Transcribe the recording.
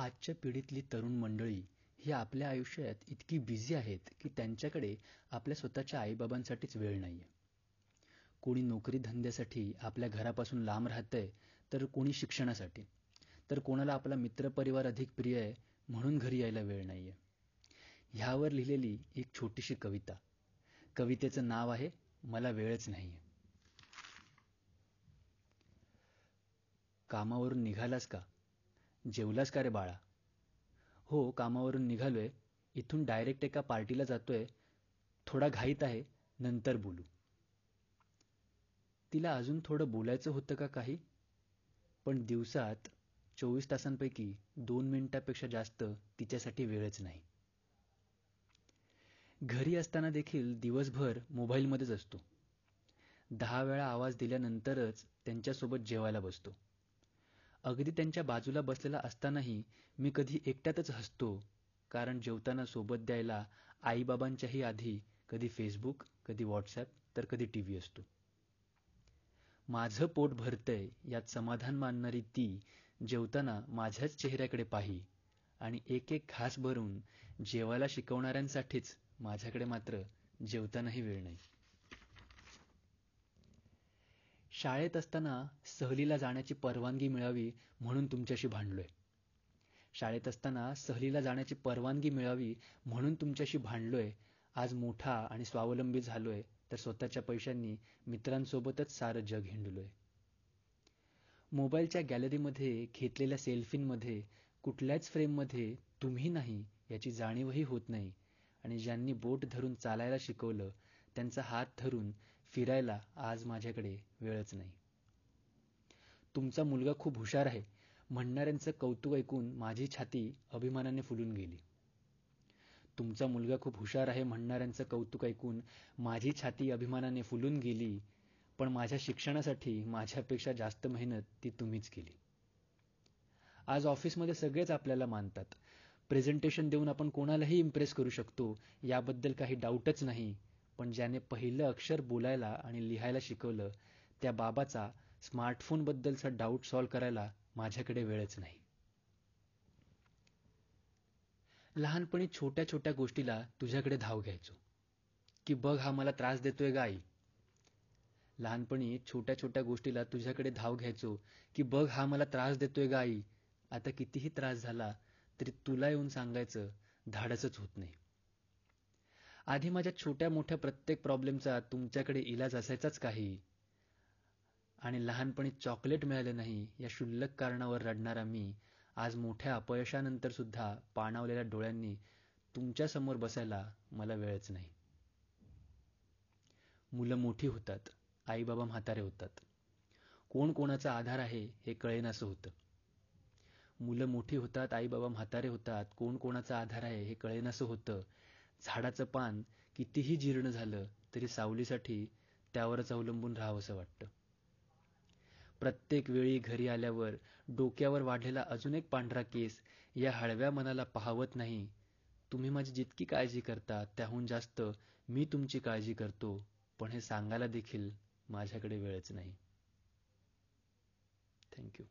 आजच्या पिढीतली तरुण मंडळी ही आपल्या आयुष्यात इतकी बिझी आहेत की त्यांच्याकडे आपल्या स्वतःच्या आईबाबांसाठीच वेळ नाहीये. कोणी नोकरी धंद्यासाठी आपल्या घरापासून लांब राहतंय तर कोणी शिक्षणासाठी. तर कोणाला आपला मित्रपरिवार अधिक प्रिय आहे म्हणून घरी यायला वेळ नाहीये. ह्यावर लिहिलेली एक छोटीशी कविता. कवितेचं नाव आहे मला वेळच नाहीये. कामावरून निघालास का? जेवलास का रे बाळा? हो कामावरून निघालोय. इथून डायरेक्ट एका पार्टीला जातोय. थोडा घाईत आहे नंतर बोलू. तिला अजून थोडं बोलायचं होतं का काही? पण दिवसात चोवीस तासांपैकी दोन मिनिटापेक्षा जास्त तिच्यासाठी वेळच नाही. घरी असताना देखील दिवसभर मोबाईलमध्येच असतो. दहा वेळा आवाज दिल्यानंतरच त्यांच्यासोबत जेवायला बसतो. अगदी त्यांच्या बाजूला बसलेला असतानाही मी कधी एकट्यातच हसतो कारण जेवताना सोबत द्यायला आईबाबांच्याही आधी कधी फेसबुक कधी व्हॉट्सॲप तर कधी टी व्ही असतो. माझं पोट भरतंय यात समाधान मानणारी ती जेवताना माझ्याच चेहऱ्याकडे पाही आणि एक एक घास भरून जेवायला शिकवणाऱ्यांसाठीच माझ्याकडे मात्र जेवतानाही वेळ नाही. शाळेत असताना सहलीला जाण्याची परवानगी मिळावी म्हणून तुमच्याशी भांडलोय. शाळेत असताना सहलीला जाण्याची परवानगी मिळावी म्हणून तुमच्याशी भांडलोय. आज मोठा आणि स्वावलंबी झालोय तर स्वतःच्या पैशांनी मित्रांसोबतच सारं जग हिंडलोय. मोबाईलच्या गॅलरीमध्ये घेतलेल्या सेल्फींमध्ये कुठल्याच फ्रेममध्ये तुम्ही नाही याची जाणीवही होत नाही आणि ज्यांनी बोट धरून चालायला शिकवलं त्यांचा हात धरून फिरायला आज माझ्याकडे वेळच नाही. तुमचा मुलगा खूप हुशार आहे म्हणणाऱ्यांचं कौतुक ऐकून माझी छाती अभिमानाने फुलून गेली. तुमचा मुलगा खूप हुशार आहे म्हणणाऱ्यांचं कौतुक ऐकून माझी छाती अभिमानाने फुलून गेली पण माझ्या शिक्षणासाठी माझ्यापेक्षा जास्त मेहनत ती तुम्हीच केली. आज ऑफिसमध्ये सगळेच आपल्याला मानतात. प्रेझेंटेशन देऊन आपण कोणालाही इम्प्रेस करू शकतो याबद्दल काही डाऊटच नाही पण ज्याने पहिलं अक्षर बोलायला आणि लिहायला शिकवलं त्या बाबाचा स्मार्टफोनबद्दलचा डाऊट सॉल्व्ह करायला माझ्याकडे वेळच नाही. लहानपणी छोट्या छोट्या गोष्टीला तुझ्याकडे धाव घ्यायचो. की बघ हा मला त्रास देतोय गाई लहानपणी छोट्या छोट्या गोष्टीला तुझ्याकडे धाव घ्यायचो की बघ हा मला त्रास देतोय गाई आता कितीही त्रास झाला तरी तुला येऊन सांगायचं धाडसच होत नाही. आधी माझ्या छोट्या मोठ्या प्रत्येक प्रॉब्लेमचा तुमच्याकडे इलाज असायचाच काही. आणि लहानपणी चॉकलेट मिळाले नाही या क्षुल्लक कारणावर रडणारा मी आज मोठ्या अपयशानंतर सुद्धा पाणावलेल्या डोळ्यांनी तुमच्यासमोर बसायला मला वेळच नाही. मुलं मोठी होतात आई बाबा म्हातारे होतात. कोण कोणाचा आधार आहे हे कळेनासं होतं. मुलं मोठी होतात आई बाबा म्हातारे होतात कोण कोणाचा आधार आहे हे कळेनासं होतं. झाडाचं पान कितीही जीर्ण झालं तरी सावलीसाठी त्यावरच अवलंबून राहावंसं वाटतं. प्रत्येक वेळी घरी आल्यावर डोक्यावर वाढलेला अजून एक पांढरा केस या हळव्या मनाला पाहवत नाही. तुम्ही माझी जितकी काळजी करता त्याहून जास्त मी तुमची काळजी करतो पण हे सांगायला देखील माझ्याकडे वेळच नाही. थँक्यू